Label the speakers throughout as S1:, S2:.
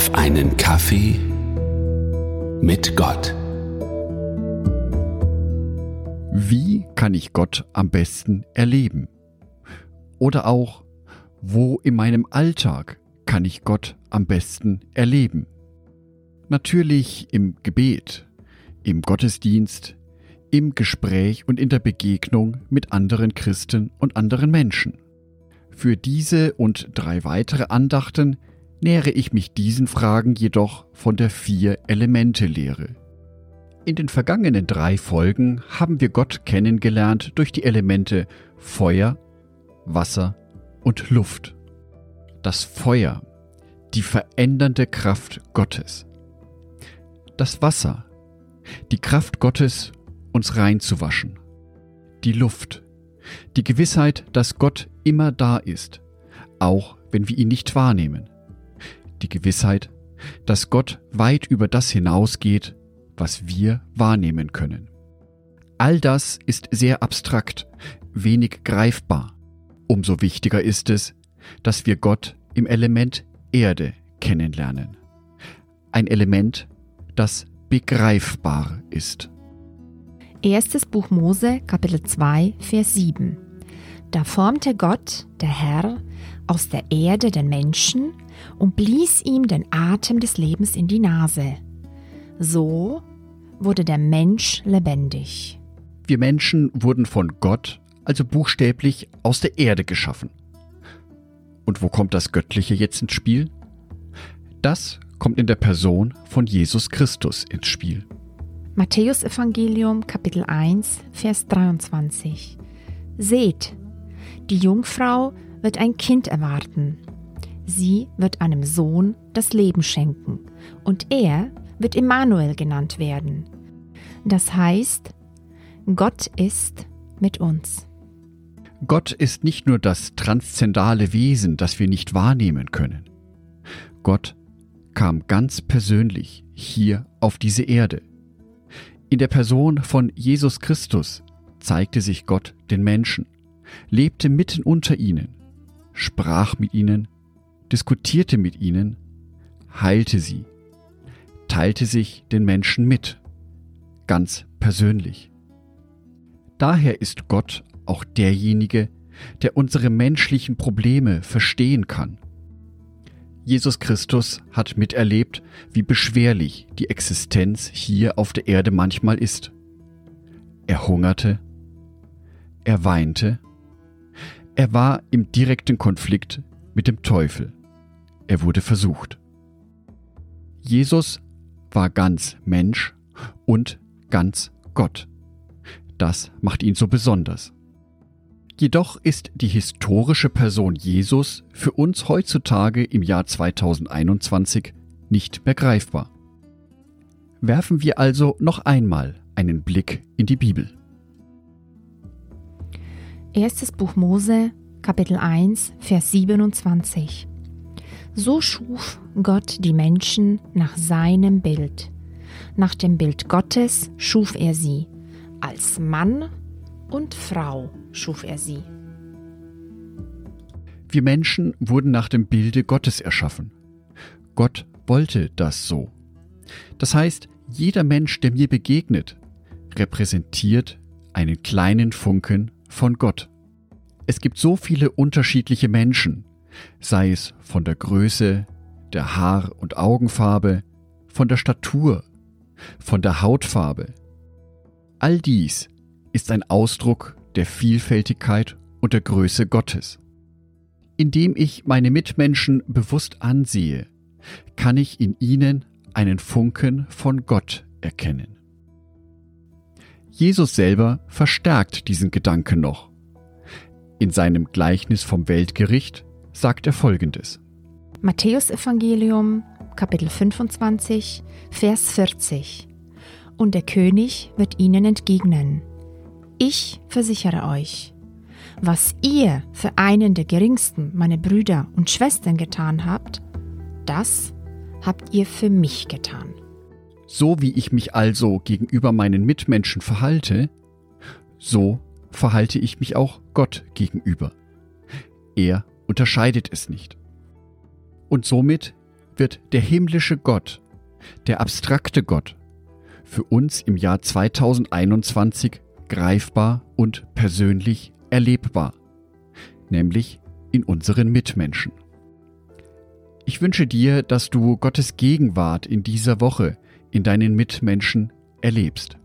S1: auf einen Kaffee mit Gott.
S2: Wie kann ich Gott am besten erleben? Oder auch, wo in meinem Alltag kann ich Gott am besten erleben? Natürlich im Gebet, im Gottesdienst, im Gespräch und in der Begegnung mit anderen Christen und anderen Menschen. Für diese und drei weitere Andachten nähere ich mich diesen Fragen jedoch von der Vier-Elemente-Lehre. In den vergangenen drei Folgen haben wir Gott kennengelernt durch die Elemente Feuer, Wasser und Luft. Das Feuer, die verändernde Kraft Gottes. Das Wasser, die Kraft Gottes, uns reinzuwaschen. Die Luft, die Gewissheit, dass Gott immer da ist, auch wenn wir ihn nicht wahrnehmen die Gewissheit, dass Gott weit über das hinausgeht, was wir wahrnehmen können. All das ist sehr abstrakt, wenig greifbar. Umso wichtiger ist es, dass wir Gott im Element Erde kennenlernen. Ein Element, das begreifbar ist.
S3: Erstes Buch Mose, Kapitel 2, Vers 7. Da formte Gott, der Herr, aus der Erde den Menschen und blies ihm den Atem des Lebens in die Nase. So wurde der Mensch lebendig.
S2: Wir Menschen wurden von Gott, also buchstäblich, aus der Erde geschaffen. Und wo kommt das Göttliche jetzt ins Spiel? Das kommt in der Person von Jesus Christus ins Spiel.
S3: Matthäus Evangelium Kapitel 1 Vers 23 Seht, die Jungfrau wird ein Kind erwarten. Sie wird einem Sohn das Leben schenken und er wird Immanuel genannt werden. Das heißt, Gott ist mit uns.
S2: Gott ist nicht nur das transzendale Wesen, das wir nicht wahrnehmen können. Gott kam ganz persönlich hier auf diese Erde. In der Person von Jesus Christus zeigte sich Gott den Menschen, lebte mitten unter ihnen sprach mit ihnen, diskutierte mit ihnen, heilte sie, teilte sich den Menschen mit, ganz persönlich. Daher ist Gott auch derjenige, der unsere menschlichen Probleme verstehen kann. Jesus Christus hat miterlebt, wie beschwerlich die Existenz hier auf der Erde manchmal ist. Er hungerte, er weinte, er war im direkten Konflikt mit dem Teufel. Er wurde versucht. Jesus war ganz Mensch und ganz Gott. Das macht ihn so besonders. Jedoch ist die historische Person Jesus für uns heutzutage im Jahr 2021 nicht mehr greifbar. Werfen wir also noch einmal einen Blick in die Bibel.
S3: Erstes Buch Mose, Kapitel 1, Vers 27. So schuf Gott die Menschen nach seinem Bild. Nach dem Bild Gottes schuf er sie. Als Mann und Frau schuf er sie.
S2: Wir Menschen wurden nach dem Bilde Gottes erschaffen. Gott wollte das so. Das heißt, jeder Mensch, der mir begegnet, repräsentiert einen kleinen Funken von Gott. Es gibt so viele unterschiedliche Menschen, sei es von der Größe, der Haar- und Augenfarbe, von der Statur, von der Hautfarbe. All dies ist ein Ausdruck der Vielfältigkeit und der Größe Gottes. Indem ich meine Mitmenschen bewusst ansehe, kann ich in ihnen einen Funken von Gott erkennen. Jesus selber verstärkt diesen Gedanken noch. In seinem Gleichnis vom Weltgericht sagt er folgendes.
S3: Matthäus Evangelium Kapitel 25 Vers 40 Und der König wird ihnen entgegnen. Ich versichere euch, was ihr für einen der geringsten, meine Brüder und Schwestern getan habt, das habt ihr für mich getan.
S2: So wie ich mich also gegenüber meinen Mitmenschen verhalte, so verhalte ich mich auch Gott gegenüber. Er unterscheidet es nicht. Und somit wird der himmlische Gott, der abstrakte Gott, für uns im Jahr 2021 greifbar und persönlich erlebbar, nämlich in unseren Mitmenschen. Ich wünsche dir, dass du Gottes Gegenwart in dieser Woche in deinen Mitmenschen erlebst,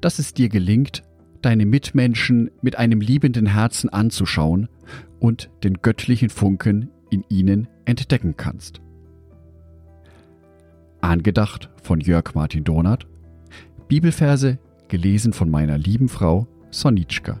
S2: dass es dir gelingt, deine Mitmenschen mit einem liebenden Herzen anzuschauen und den göttlichen Funken in ihnen entdecken kannst. Angedacht von Jörg Martin Donath, Bibelverse gelesen von meiner lieben Frau Sonitschka.